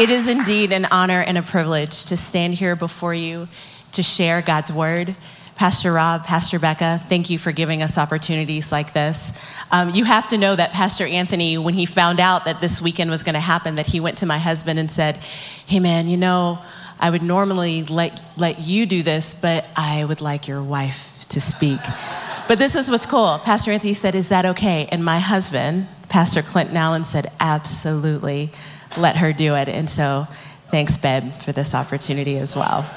It is indeed an honor and a privilege to stand here before you to share God's word. Pastor Rob, Pastor Becca, thank you for giving us opportunities like this. Um, you have to know that Pastor Anthony, when he found out that this weekend was going to happen, that he went to my husband and said, Hey, man, you know, I would normally let, let you do this, but I would like your wife to speak. But this is what's cool. Pastor Anthony said, Is that okay? And my husband, Pastor Clinton Allen, said, Absolutely let her do it. And so thanks, Beb, for this opportunity as well.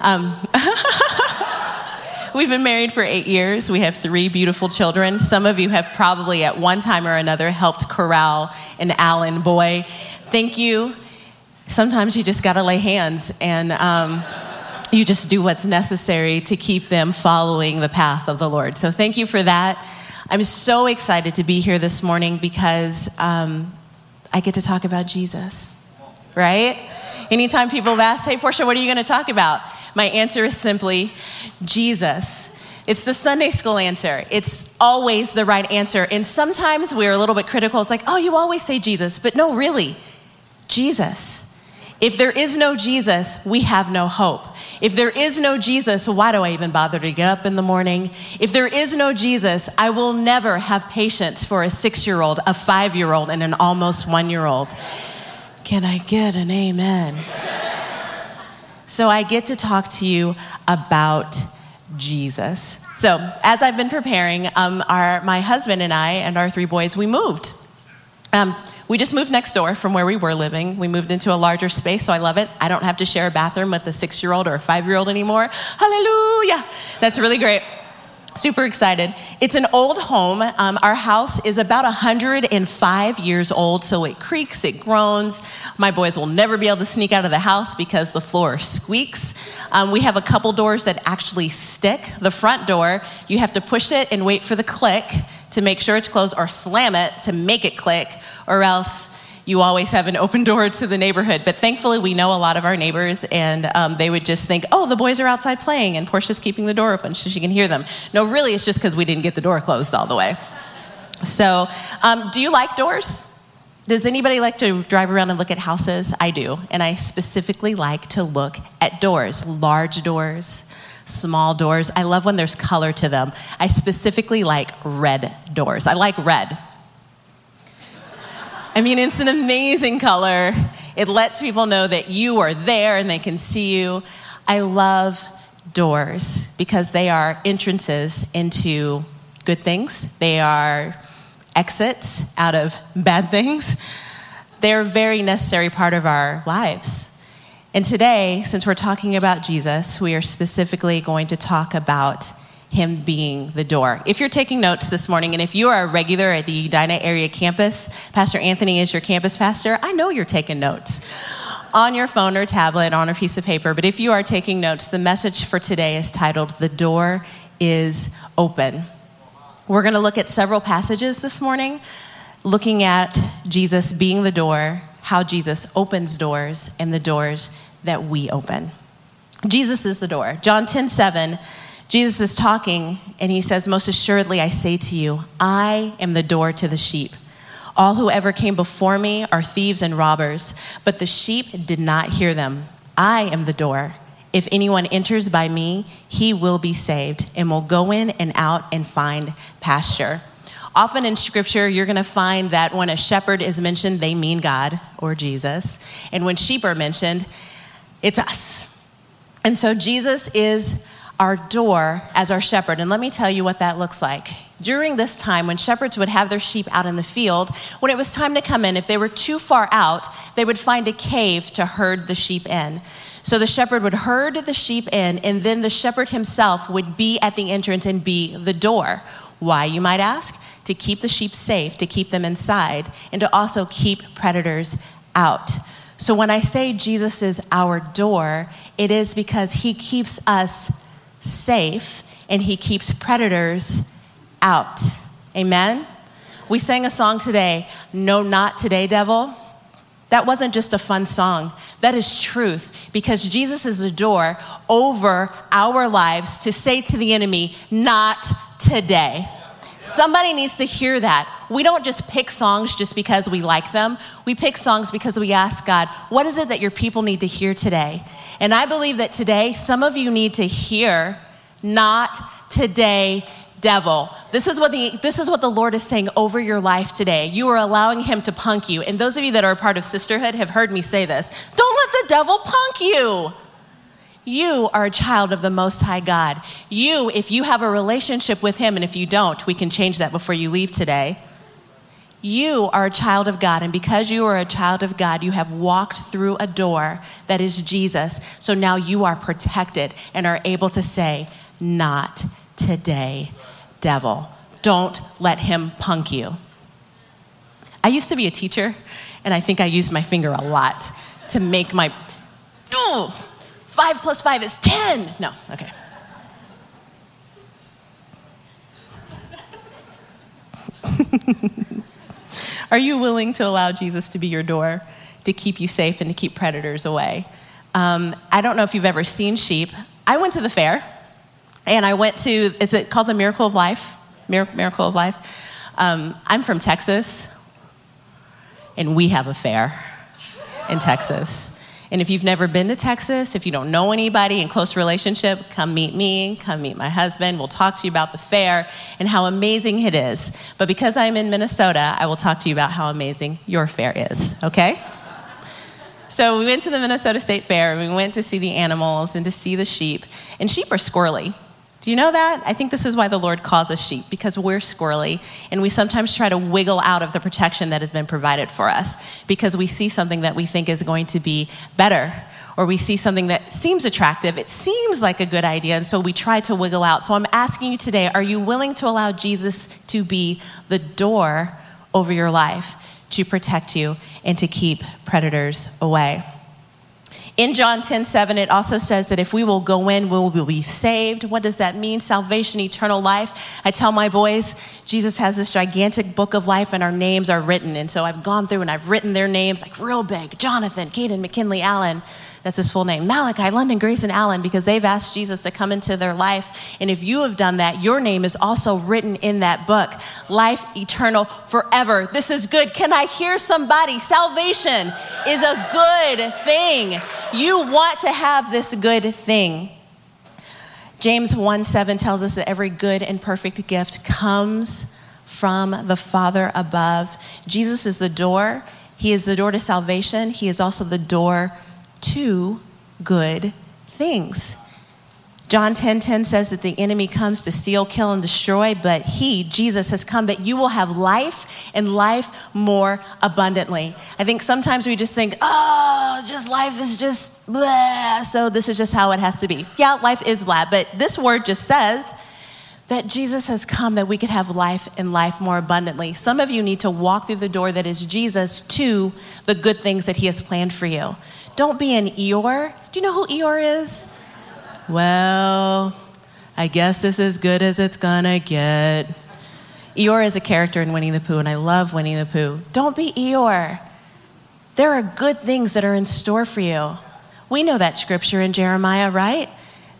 Um, We've been married for eight years. We have three beautiful children. Some of you have probably at one time or another helped corral an Allen boy. Thank you. Sometimes you just got to lay hands and um, you just do what's necessary to keep them following the path of the Lord. So thank you for that. I'm so excited to be here this morning because um, I get to talk about Jesus, right? Anytime people have asked, hey, Portia, what are you going to talk about? My answer is simply Jesus. It's the Sunday school answer. It's always the right answer. And sometimes we're a little bit critical. It's like, oh, you always say Jesus. But no, really, Jesus. If there is no Jesus, we have no hope. If there is no Jesus, why do I even bother to get up in the morning? If there is no Jesus, I will never have patience for a six year old, a five year old, and an almost one year old. Can I get an amen? So I get to talk to you about Jesus. So, as I've been preparing, um, our, my husband and I and our three boys, we moved. Um, we just moved next door from where we were living. We moved into a larger space, so I love it. I don't have to share a bathroom with a six year old or a five year old anymore. Hallelujah! That's really great. Super excited. It's an old home. Um, our house is about 105 years old, so it creaks, it groans. My boys will never be able to sneak out of the house because the floor squeaks. Um, we have a couple doors that actually stick. The front door, you have to push it and wait for the click to make sure it's closed, or slam it to make it click, or else you always have an open door to the neighborhood. But thankfully, we know a lot of our neighbors, and um, they would just think, oh, the boys are outside playing, and Portia's keeping the door open so she can hear them. No, really, it's just because we didn't get the door closed all the way. So, um, do you like doors? Does anybody like to drive around and look at houses? I do. And I specifically like to look at doors, large doors, small doors. I love when there's color to them. I specifically like red doors. I like red. I mean, it's an amazing color. It lets people know that you are there and they can see you. I love doors because they are entrances into good things, they are exits out of bad things. They're a very necessary part of our lives. And today, since we're talking about Jesus, we are specifically going to talk about him being the door. If you're taking notes this morning, and if you are a regular at the Edina area campus, Pastor Anthony is your campus pastor, I know you're taking notes on your phone or tablet, on a piece of paper. But if you are taking notes, the message for today is titled, The Door is Open. We're going to look at several passages this morning, looking at Jesus being the door, how Jesus opens doors, and the doors that we open. Jesus is the door. John 10 7 Jesus is talking and he says, Most assuredly, I say to you, I am the door to the sheep. All who ever came before me are thieves and robbers, but the sheep did not hear them. I am the door. If anyone enters by me, he will be saved and will go in and out and find pasture. Often in scripture, you're going to find that when a shepherd is mentioned, they mean God or Jesus. And when sheep are mentioned, it's us. And so Jesus is our door as our shepherd. And let me tell you what that looks like. During this time, when shepherds would have their sheep out in the field, when it was time to come in, if they were too far out, they would find a cave to herd the sheep in. So the shepherd would herd the sheep in, and then the shepherd himself would be at the entrance and be the door. Why, you might ask? To keep the sheep safe, to keep them inside, and to also keep predators out. So when I say Jesus is our door, it is because he keeps us safe and he keeps predators out. Amen? We sang a song today, No, Not Today, Devil. That wasn't just a fun song. That is truth because Jesus is a door over our lives to say to the enemy, Not today. Somebody needs to hear that. We don't just pick songs just because we like them. We pick songs because we ask God, what is it that your people need to hear today? And I believe that today, some of you need to hear, not today, devil. This is what the this is what the Lord is saying over your life today. You are allowing him to punk you. And those of you that are a part of sisterhood have heard me say this. Don't let the devil punk you. You are a child of the Most High God. You, if you have a relationship with Him, and if you don't, we can change that before you leave today. You are a child of God, and because you are a child of God, you have walked through a door that is Jesus. So now you are protected and are able to say, Not today, devil. Don't let him punk you. I used to be a teacher, and I think I used my finger a lot to make my, oh, Five plus five is 10. No, okay. Are you willing to allow Jesus to be your door to keep you safe and to keep predators away? Um, I don't know if you've ever seen sheep. I went to the fair and I went to, is it called the Miracle of Life? Mir- Miracle of Life. Um, I'm from Texas and we have a fair in Texas. And if you've never been to Texas, if you don't know anybody in close relationship, come meet me, come meet my husband. We'll talk to you about the fair and how amazing it is. But because I'm in Minnesota, I will talk to you about how amazing your fair is, okay? So we went to the Minnesota State Fair and we went to see the animals and to see the sheep. And sheep are squirrely. Do you know that? I think this is why the Lord calls us sheep, because we're squirrely and we sometimes try to wiggle out of the protection that has been provided for us because we see something that we think is going to be better or we see something that seems attractive. It seems like a good idea, and so we try to wiggle out. So I'm asking you today are you willing to allow Jesus to be the door over your life to protect you and to keep predators away? In John 10 7, it also says that if we will go in, we will be saved. What does that mean? Salvation, eternal life. I tell my boys, Jesus has this gigantic book of life and our names are written. And so I've gone through and I've written their names like real big Jonathan, Caden, McKinley, Allen. That's his full name. Malachi, London, Grace, and Allen, because they've asked Jesus to come into their life. And if you have done that, your name is also written in that book. Life eternal forever. This is good. Can I hear somebody? Salvation is a good thing. You want to have this good thing. James 1 7 tells us that every good and perfect gift comes from the Father above. Jesus is the door. He is the door to salvation. He is also the door to good things. John 10:10 10, 10 says that the enemy comes to steal, kill and destroy, but he, Jesus has come that you will have life and life more abundantly. I think sometimes we just think, "Oh, just life is just blah, so this is just how it has to be." Yeah, life is blah, but this word just says that Jesus has come that we could have life and life more abundantly. Some of you need to walk through the door that is Jesus to the good things that he has planned for you. Don't be an Eeyore. Do you know who Eeyore is? Well, I guess this is as good as it's gonna get. Eeyore is a character in Winnie the Pooh, and I love Winnie the Pooh. Don't be Eeyore. There are good things that are in store for you. We know that scripture in Jeremiah, right?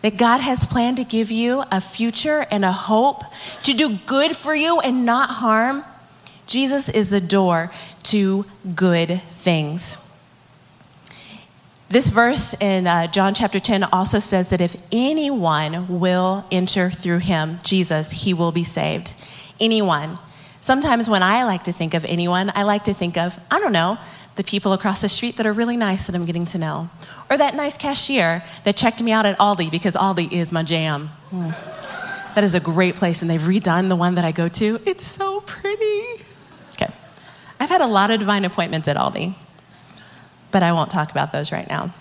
That God has planned to give you a future and a hope, to do good for you and not harm. Jesus is the door to good things. This verse in uh, John chapter 10 also says that if anyone will enter through him, Jesus, he will be saved. Anyone. Sometimes when I like to think of anyone, I like to think of, I don't know, the people across the street that are really nice that I'm getting to know. Or that nice cashier that checked me out at Aldi because Aldi is my jam. Mm. That is a great place, and they've redone the one that I go to. It's so pretty. Okay. I've had a lot of divine appointments at Aldi but I won't talk about those right now.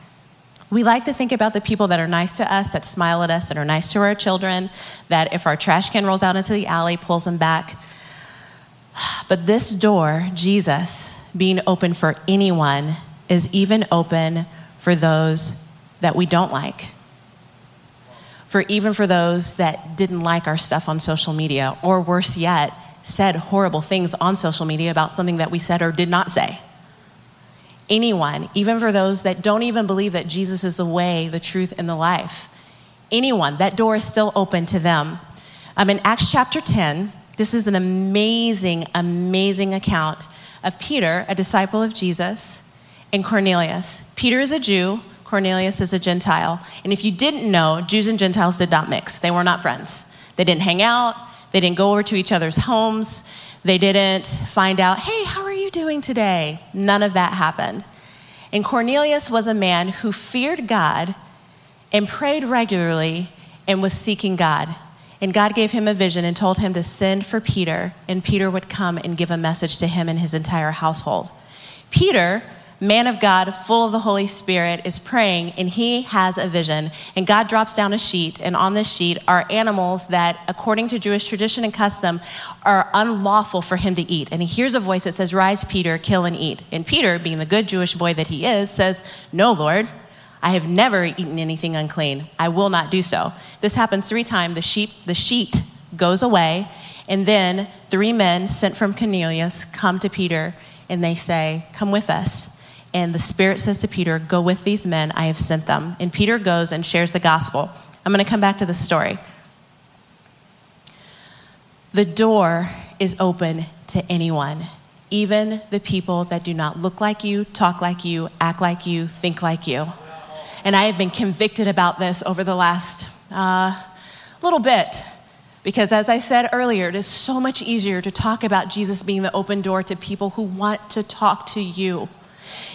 We like to think about the people that are nice to us, that smile at us, that are nice to our children, that if our trash can rolls out into the alley, pulls them back. But this door, Jesus, being open for anyone, is even open for those that we don't like. For even for those that didn't like our stuff on social media, or worse yet, said horrible things on social media about something that we said or did not say. Anyone, even for those that don't even believe that Jesus is the way, the truth, and the life. Anyone, that door is still open to them. Um, in Acts chapter 10, this is an amazing, amazing account of Peter, a disciple of Jesus, and Cornelius. Peter is a Jew, Cornelius is a Gentile. And if you didn't know, Jews and Gentiles did not mix, they were not friends. They didn't hang out, they didn't go over to each other's homes, they didn't find out, hey, how are you doing today? None of that happened. And Cornelius was a man who feared God and prayed regularly and was seeking God. And God gave him a vision and told him to send for Peter, and Peter would come and give a message to him and his entire household. Peter, man of God, full of the Holy Spirit, is praying, and he has a vision. And God drops down a sheet, and on this sheet are animals that, according to Jewish tradition and custom, are unlawful for him to eat. And he hears a voice that says, Rise, Peter, kill and eat. And Peter, being the good Jewish boy that he is, says, No, Lord. I have never eaten anything unclean. I will not do so. This happens three times. The sheep, the sheet goes away, and then three men sent from Cornelius come to Peter, and they say, "Come with us." And the Spirit says to Peter, "Go with these men. I have sent them." And Peter goes and shares the gospel. I'm going to come back to the story. The door is open to anyone, even the people that do not look like you, talk like you, act like you, think like you. And I have been convicted about this over the last uh, little bit. Because as I said earlier, it is so much easier to talk about Jesus being the open door to people who want to talk to you.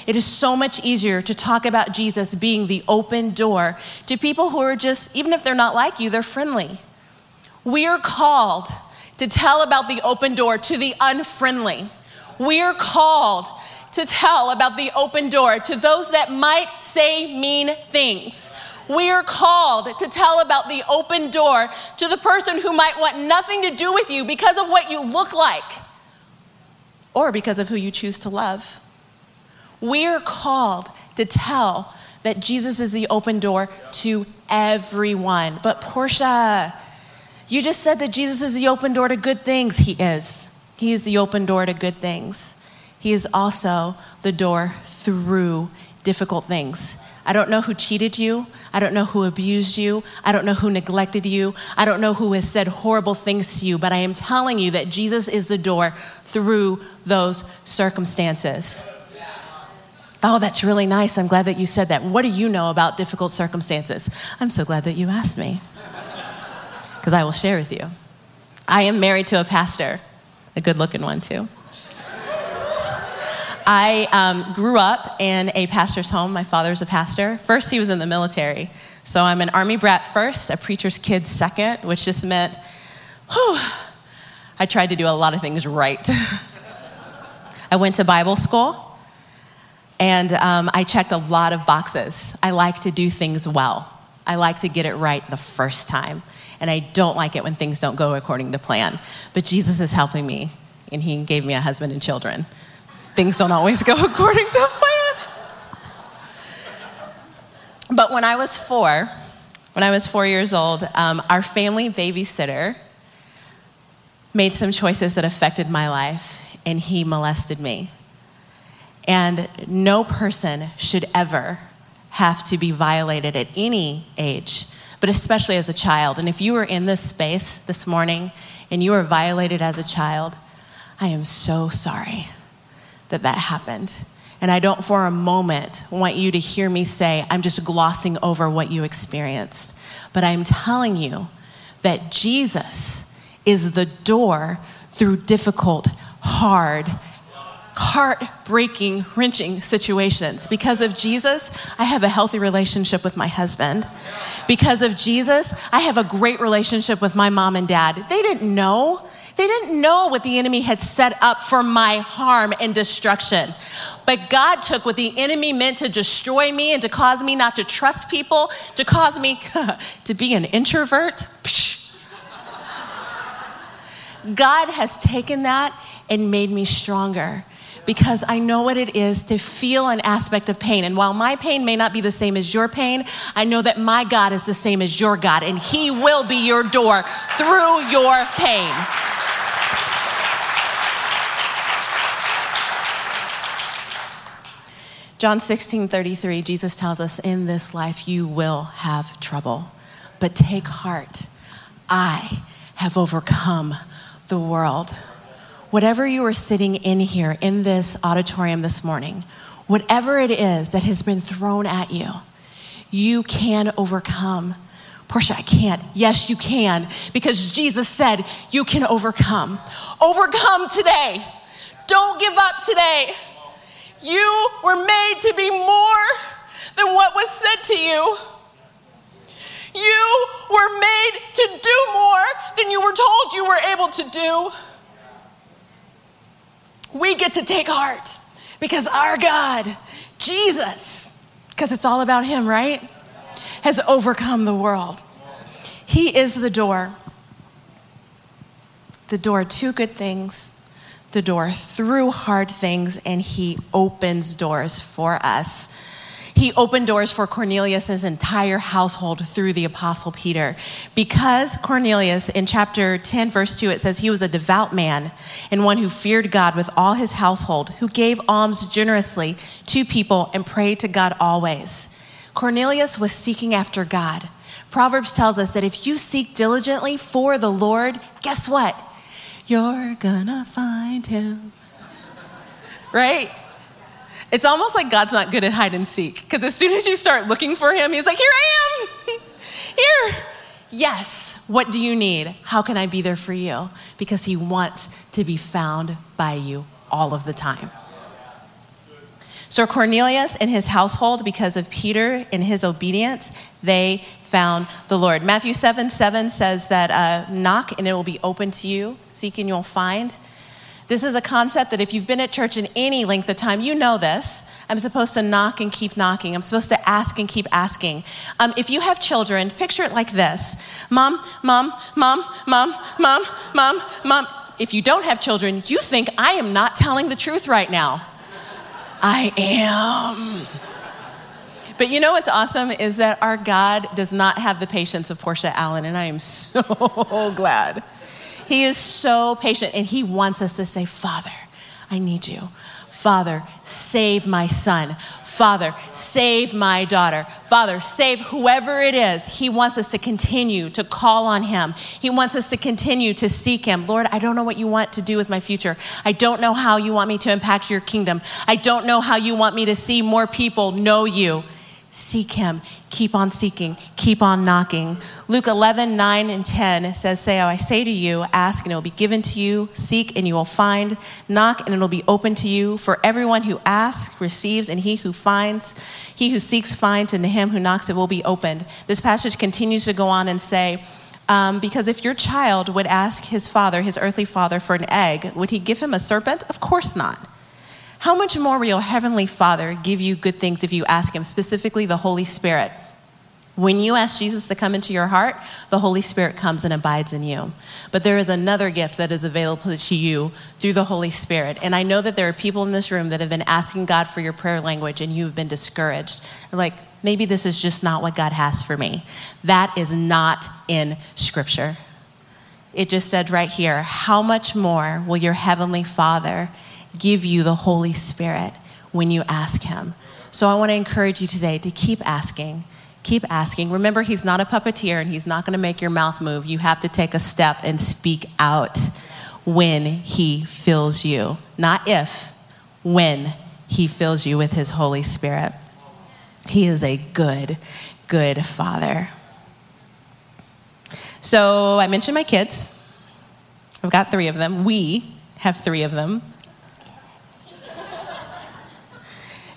It is so much easier to talk about Jesus being the open door to people who are just, even if they're not like you, they're friendly. We are called to tell about the open door to the unfriendly. We are called to tell about the open door to those that might say mean things. We are called to tell about the open door to the person who might want nothing to do with you because of what you look like or because of who you choose to love. We are called to tell that Jesus is the open door to everyone. But Portia, you just said that Jesus is the open door to good things. He is. He is the open door to good things. He is also the door through difficult things. I don't know who cheated you. I don't know who abused you. I don't know who neglected you. I don't know who has said horrible things to you, but I am telling you that Jesus is the door through those circumstances. Oh, that's really nice. I'm glad that you said that. What do you know about difficult circumstances? I'm so glad that you asked me because I will share with you. I am married to a pastor, a good looking one, too. I um, grew up in a pastor's home. My father's a pastor. First, he was in the military. So I'm an Army brat first, a preacher's kid second, which just meant, whew, I tried to do a lot of things right. I went to Bible school and um, I checked a lot of boxes. I like to do things well, I like to get it right the first time. And I don't like it when things don't go according to plan. But Jesus is helping me, and He gave me a husband and children things don't always go according to plan. But when I was four, when I was four years old, um, our family babysitter made some choices that affected my life, and he molested me. And no person should ever have to be violated at any age, but especially as a child. And if you were in this space this morning and you were violated as a child, I am so sorry that that happened. And I don't for a moment want you to hear me say, I'm just glossing over what you experienced. But I'm telling you that Jesus is the door through difficult, hard, heartbreaking, wrenching situations. Because of Jesus, I have a healthy relationship with my husband. Because of Jesus, I have a great relationship with my mom and dad. They didn't know. They didn't know what the enemy had set up for my harm and destruction. But God took what the enemy meant to destroy me and to cause me not to trust people, to cause me to be an introvert. God has taken that and made me stronger because I know what it is to feel an aspect of pain. And while my pain may not be the same as your pain, I know that my God is the same as your God, and He will be your door through your pain. John 16, 33, Jesus tells us, In this life you will have trouble, but take heart. I have overcome the world. Whatever you are sitting in here, in this auditorium this morning, whatever it is that has been thrown at you, you can overcome. Portia, I can't. Yes, you can, because Jesus said you can overcome. Overcome today. Don't give up today. You were made to be more than what was said to you. You were made to do more than you were told you were able to do. We get to take heart because our God, Jesus, because it's all about Him, right? Has overcome the world. He is the door. The door to good things the door through hard things and he opens doors for us. He opened doors for Cornelius' entire household through the Apostle Peter. Because Cornelius, in chapter 10, verse 2, it says he was a devout man and one who feared God with all his household, who gave alms generously to people and prayed to God always. Cornelius was seeking after God. Proverbs tells us that if you seek diligently for the Lord, guess what? You're gonna find him. right? It's almost like God's not good at hide and seek. Because as soon as you start looking for him, he's like, Here I am. Here. Yes. What do you need? How can I be there for you? Because he wants to be found by you all of the time. So Cornelius and his household, because of Peter and his obedience, they found the Lord. Matthew 7 7 says that uh, knock and it will be open to you, seek and you'll find. This is a concept that if you've been at church in any length of time, you know this. I'm supposed to knock and keep knocking. I'm supposed to ask and keep asking. Um, if you have children, picture it like this Mom, mom, mom, mom, mom, mom, mom. If you don't have children, you think I am not telling the truth right now. I am. But you know what's awesome is that our God does not have the patience of Portia Allen, and I am so glad. He is so patient, and He wants us to say, Father, I need you. Father, save my son. Father, save my daughter. Father, save whoever it is. He wants us to continue to call on Him. He wants us to continue to seek Him. Lord, I don't know what you want to do with my future. I don't know how you want me to impact your kingdom. I don't know how you want me to see more people know you. Seek him. Keep on seeking. Keep on knocking. Luke 11, 9 and 10 says, Say, I say to you, ask and it will be given to you. Seek and you will find. Knock and it will be open to you. For everyone who asks receives, and he who finds, he who seeks finds, and to him who knocks it will be opened. This passage continues to go on and say, um, because if your child would ask his father, his earthly father, for an egg, would he give him a serpent? Of course not. How much more will your Heavenly Father give you good things if you ask Him, specifically the Holy Spirit? When you ask Jesus to come into your heart, the Holy Spirit comes and abides in you. But there is another gift that is available to you through the Holy Spirit. And I know that there are people in this room that have been asking God for your prayer language and you've been discouraged. Like, maybe this is just not what God has for me. That is not in Scripture. It just said right here, how much more will your Heavenly Father? give you the Holy Spirit when you ask Him. So I want to encourage you today to keep asking. Keep asking. Remember, He's not a puppeteer and He's not going to make your mouth move. You have to take a step and speak out when He fills you. Not if, when He fills you with His Holy Spirit. He is a good, good Father. So I mentioned my kids. I've got three of them. We have three of them.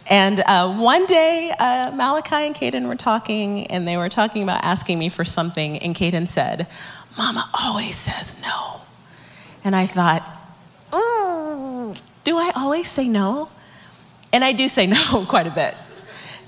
And uh, one day, uh, Malachi and Caden were talking, and they were talking about asking me for something, and Caden said, Mama always says no. And I thought, ooh, do I always say no? And I do say no quite a bit,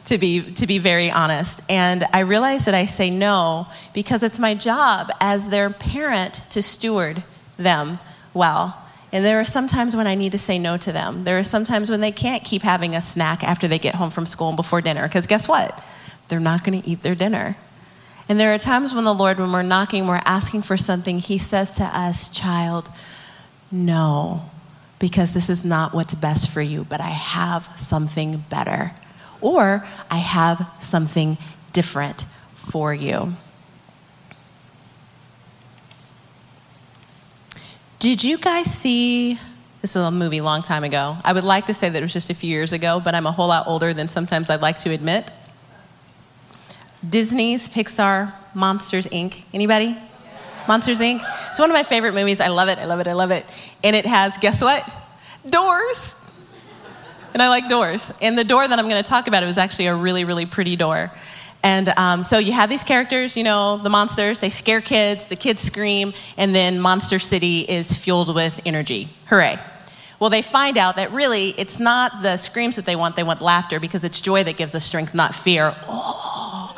to be, to be very honest. And I realize that I say no because it's my job as their parent to steward them well And there are some times when I need to say no to them. There are some times when they can't keep having a snack after they get home from school and before dinner, because guess what? They're not going to eat their dinner. And there are times when the Lord, when we're knocking, we're asking for something, He says to us, Child, no, because this is not what's best for you, but I have something better. Or I have something different for you. Did you guys see? This is a movie a long time ago. I would like to say that it was just a few years ago, but I'm a whole lot older than sometimes I'd like to admit. Disney's Pixar Monsters Inc. Anybody? Monsters Inc. It's one of my favorite movies. I love it. I love it. I love it. And it has guess what? Doors. And I like doors. And the door that I'm going to talk about it was actually a really, really pretty door. And um, so you have these characters, you know, the monsters, they scare kids, the kids scream, and then Monster City is fueled with energy. Hooray. Well, they find out that really it's not the screams that they want, they want laughter because it's joy that gives us strength, not fear. Oh,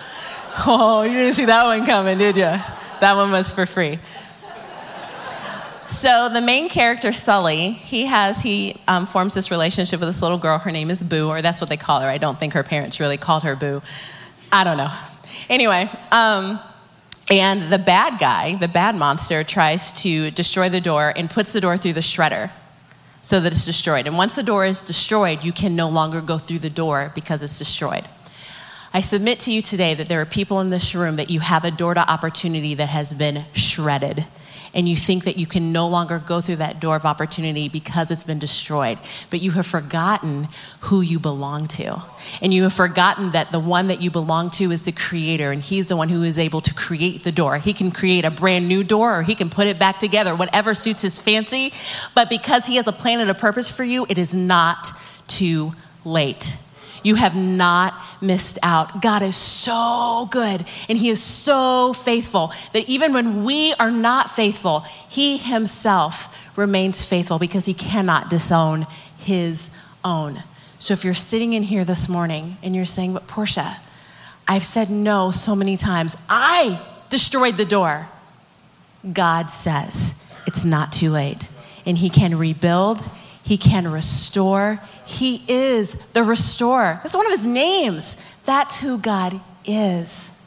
oh you didn't see that one coming, did you? That one was for free. So the main character, Sully, he has he um, forms this relationship with this little girl. Her name is Boo, or that's what they call her. I don't think her parents really called her Boo. I don't know. Anyway, um, and the bad guy, the bad monster, tries to destroy the door and puts the door through the shredder so that it's destroyed. And once the door is destroyed, you can no longer go through the door because it's destroyed. I submit to you today that there are people in this room that you have a door to opportunity that has been shredded and you think that you can no longer go through that door of opportunity because it's been destroyed. But you have forgotten who you belong to. And you have forgotten that the one that you belong to is the creator, and he's the one who is able to create the door. He can create a brand new door or he can put it back together, whatever suits his fancy. But because he has a plan and a purpose for you, it is not too late. You have not missed out. God is so good and He is so faithful that even when we are not faithful, He Himself remains faithful because He cannot disown His own. So if you're sitting in here this morning and you're saying, But Portia, I've said no so many times, I destroyed the door. God says it's not too late and He can rebuild he can restore. He is the restorer. That's one of his names. That's who God is.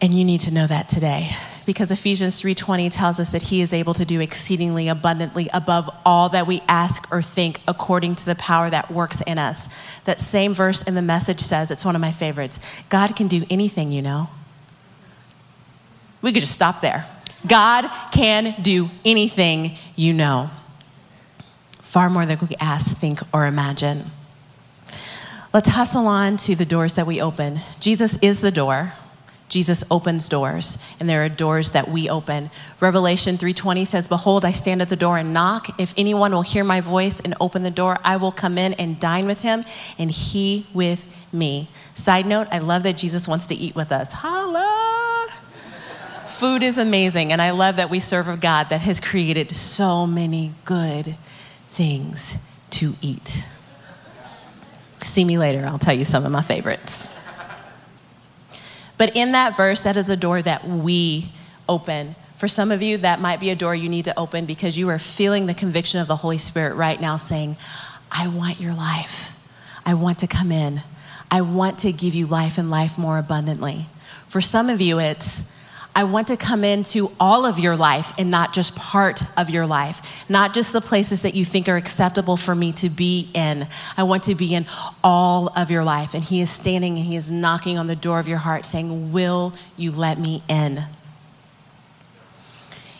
And you need to know that today because Ephesians 3:20 tells us that he is able to do exceedingly abundantly above all that we ask or think according to the power that works in us. That same verse in the message says, it's one of my favorites. God can do anything, you know. We could just stop there. God can do anything, you know far more than we ask, think, or imagine. Let's hustle on to the doors that we open. Jesus is the door. Jesus opens doors, and there are doors that we open. Revelation 3:20 says, "Behold, I stand at the door and knock. If anyone will hear my voice and open the door, I will come in and dine with him, and he with me." Side note, I love that Jesus wants to eat with us. Holla! Food is amazing, and I love that we serve a God that has created so many good things to eat. See me later, I'll tell you some of my favorites. But in that verse, that is a door that we open. For some of you, that might be a door you need to open because you are feeling the conviction of the Holy Spirit right now saying, I want your life. I want to come in. I want to give you life and life more abundantly. For some of you, it's, I want to come into all of your life and not just part of your life, not just the places that you think are acceptable for me to be in. I want to be in all of your life. And He is standing and He is knocking on the door of your heart saying, Will you let me in?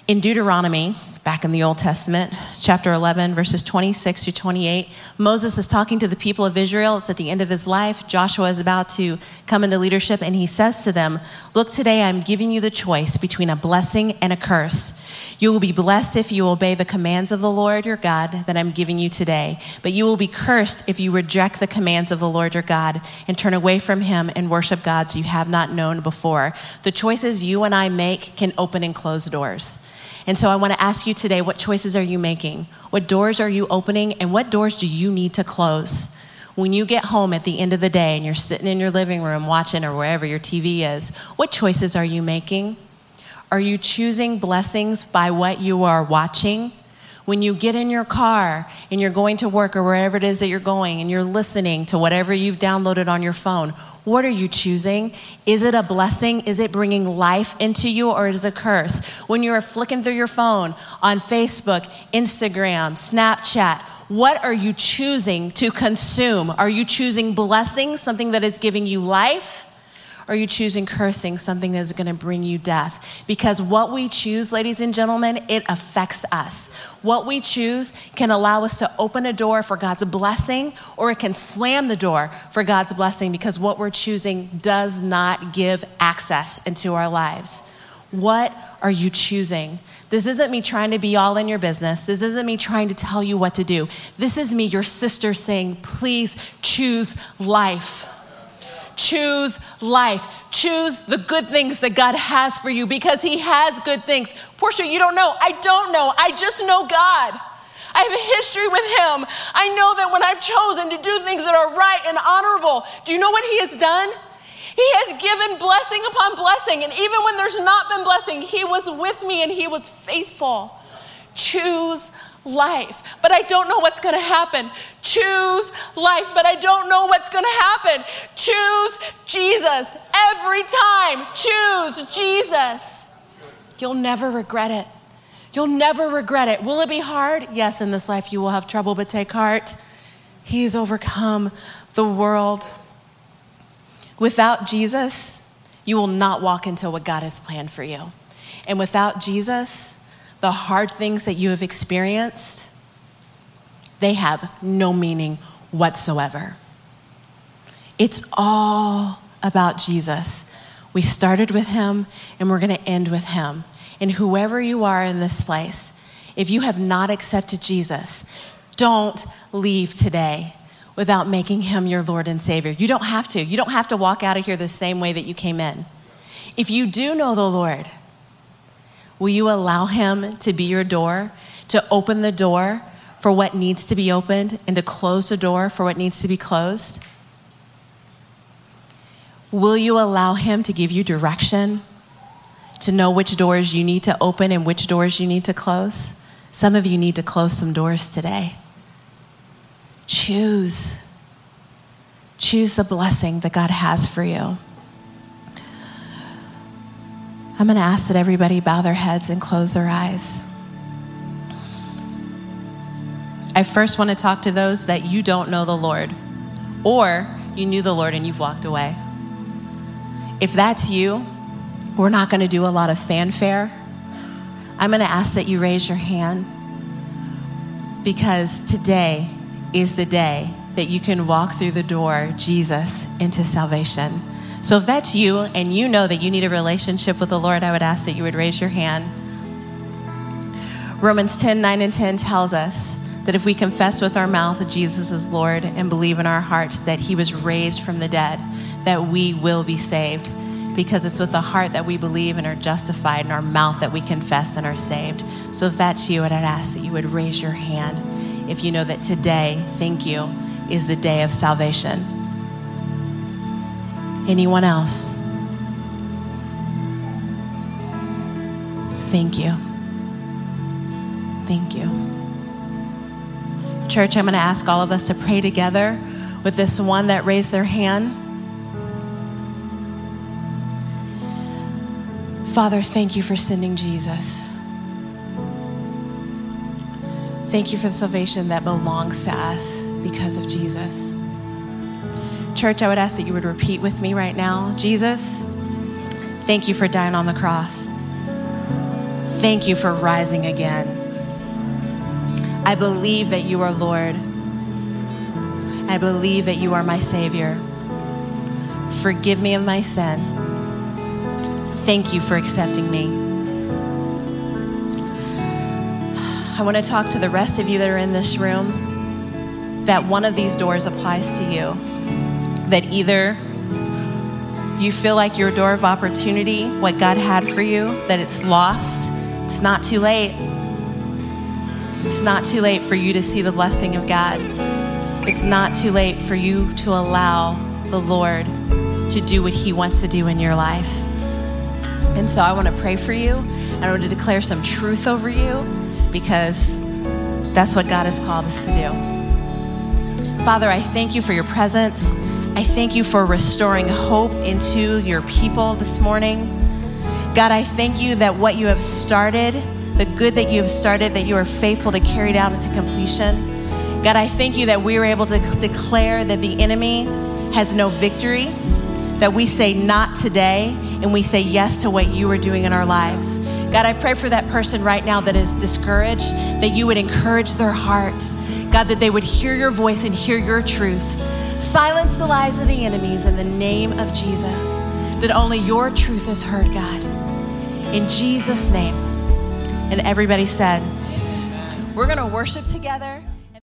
In Deuteronomy, back in the Old Testament, chapter 11, verses 26 to 28, Moses is talking to the people of Israel. It's at the end of his life. Joshua is about to come into leadership, and he says to them, Look, today I'm giving you the choice between a blessing and a curse. You will be blessed if you obey the commands of the Lord your God that I'm giving you today, but you will be cursed if you reject the commands of the Lord your God and turn away from him and worship gods you have not known before. The choices you and I make can open and close doors. And so I want to ask you today what choices are you making? What doors are you opening? And what doors do you need to close? When you get home at the end of the day and you're sitting in your living room watching or wherever your TV is, what choices are you making? Are you choosing blessings by what you are watching When you get in your car and you're going to work or wherever it is that you're going and you're listening to whatever you've downloaded on your phone, what are you choosing? Is it a blessing? Is it bringing life into you or is it a curse? When you're flicking through your phone on Facebook, Instagram, Snapchat, what are you choosing to consume? Are you choosing blessing, something that is giving you life? Are you choosing cursing, something that is going to bring you death? Because what we choose, ladies and gentlemen, it affects us. What we choose can allow us to open a door for God's blessing, or it can slam the door for God's blessing because what we're choosing does not give access into our lives. What are you choosing? This isn't me trying to be all in your business. This isn't me trying to tell you what to do. This is me, your sister, saying, please choose life. Choose life. Choose the good things that God has for you because He has good things. Portia, you don't know. I don't know. I just know God. I have a history with Him. I know that when I've chosen to do things that are right and honorable, do you know what He has done? He has given blessing upon blessing. And even when there's not been blessing, He was with me and He was faithful. Choose life, but I don't know what's going to happen. Choose life, but I don't know what's going to happen. Choose Jesus every time. Choose Jesus. You'll never regret it. You'll never regret it. Will it be hard? Yes, in this life you will have trouble, but take heart. He's overcome the world. Without Jesus, you will not walk into what God has planned for you. And without Jesus, the hard things that you have experienced, they have no meaning whatsoever. It's all about Jesus. We started with him and we're going to end with him. And whoever you are in this place, if you have not accepted Jesus, don't leave today without making him your Lord and Savior. You don't have to. You don't have to walk out of here the same way that you came in. If you do know the Lord, will you allow him to be your door, to open the door for what needs to be opened and to close the door for what needs to be closed? Will you allow him to give you direction, to know which doors you need to open and which doors you need to close? Some of you need to close some doors today. Choose. Choose the blessing that God has for you. I'm going to ask that everybody bow their heads and close their eyes. I first want to talk to those that you don't know the Lord, or you knew the Lord and you've walked away. If that's you, we're not going to do a lot of fanfare. I'm going to ask that you raise your hand because today is the day that you can walk through the door, Jesus, into salvation. So if that's you and you know that you need a relationship with the Lord, I would ask that you would raise your hand. Romans 10 9 and 10 tells us that if we confess with our mouth that Jesus is Lord and believe in our hearts that he was raised from the dead, that we will be saved. Because it's with the heart that we believe and are justified, and our mouth that we confess and are saved. So if that's you, I'd ask that you would raise your hand if you know that today, thank you, is the day of salvation. Anyone else? Thank you. Thank you. Church, I'm going to ask all of us to pray together with this one that raised their hand. Father, thank you for sending Jesus. Thank you for the salvation that belongs to us because of Jesus. Church, I would ask that you would repeat with me right now Jesus, thank you for dying on the cross. Thank you for rising again. I believe that you are Lord. I believe that you are my Savior. Forgive me of my sin. Thank you for accepting me. I want to talk to the rest of you that are in this room that one of these doors applies to you. That either you feel like your door of opportunity, what God had for you, that it's lost, it's not too late. It's not too late for you to see the blessing of God. It's not too late for you to allow the Lord to do what He wants to do in your life. And so I want to pray for you. I want to declare some truth over you because That's what God has called us to do. Father, I thank you for your presence. I thank you for restoring hope into your people this morning. God, I thank you that what you have started, the good that you have started, that you are faithful to carry it out into completion. God, I thank you that we are able to declare that the enemy has no victory, that we say not today, and we say yes to what you are doing in our lives. God, I pray for that person right now that is discouraged, that you would encourage their heart. God, that they would hear your voice and hear your truth. Silence the lies of the enemies in the name of Jesus, that only your truth is heard, God. In Jesus' name. And everybody said, We're going to worship together.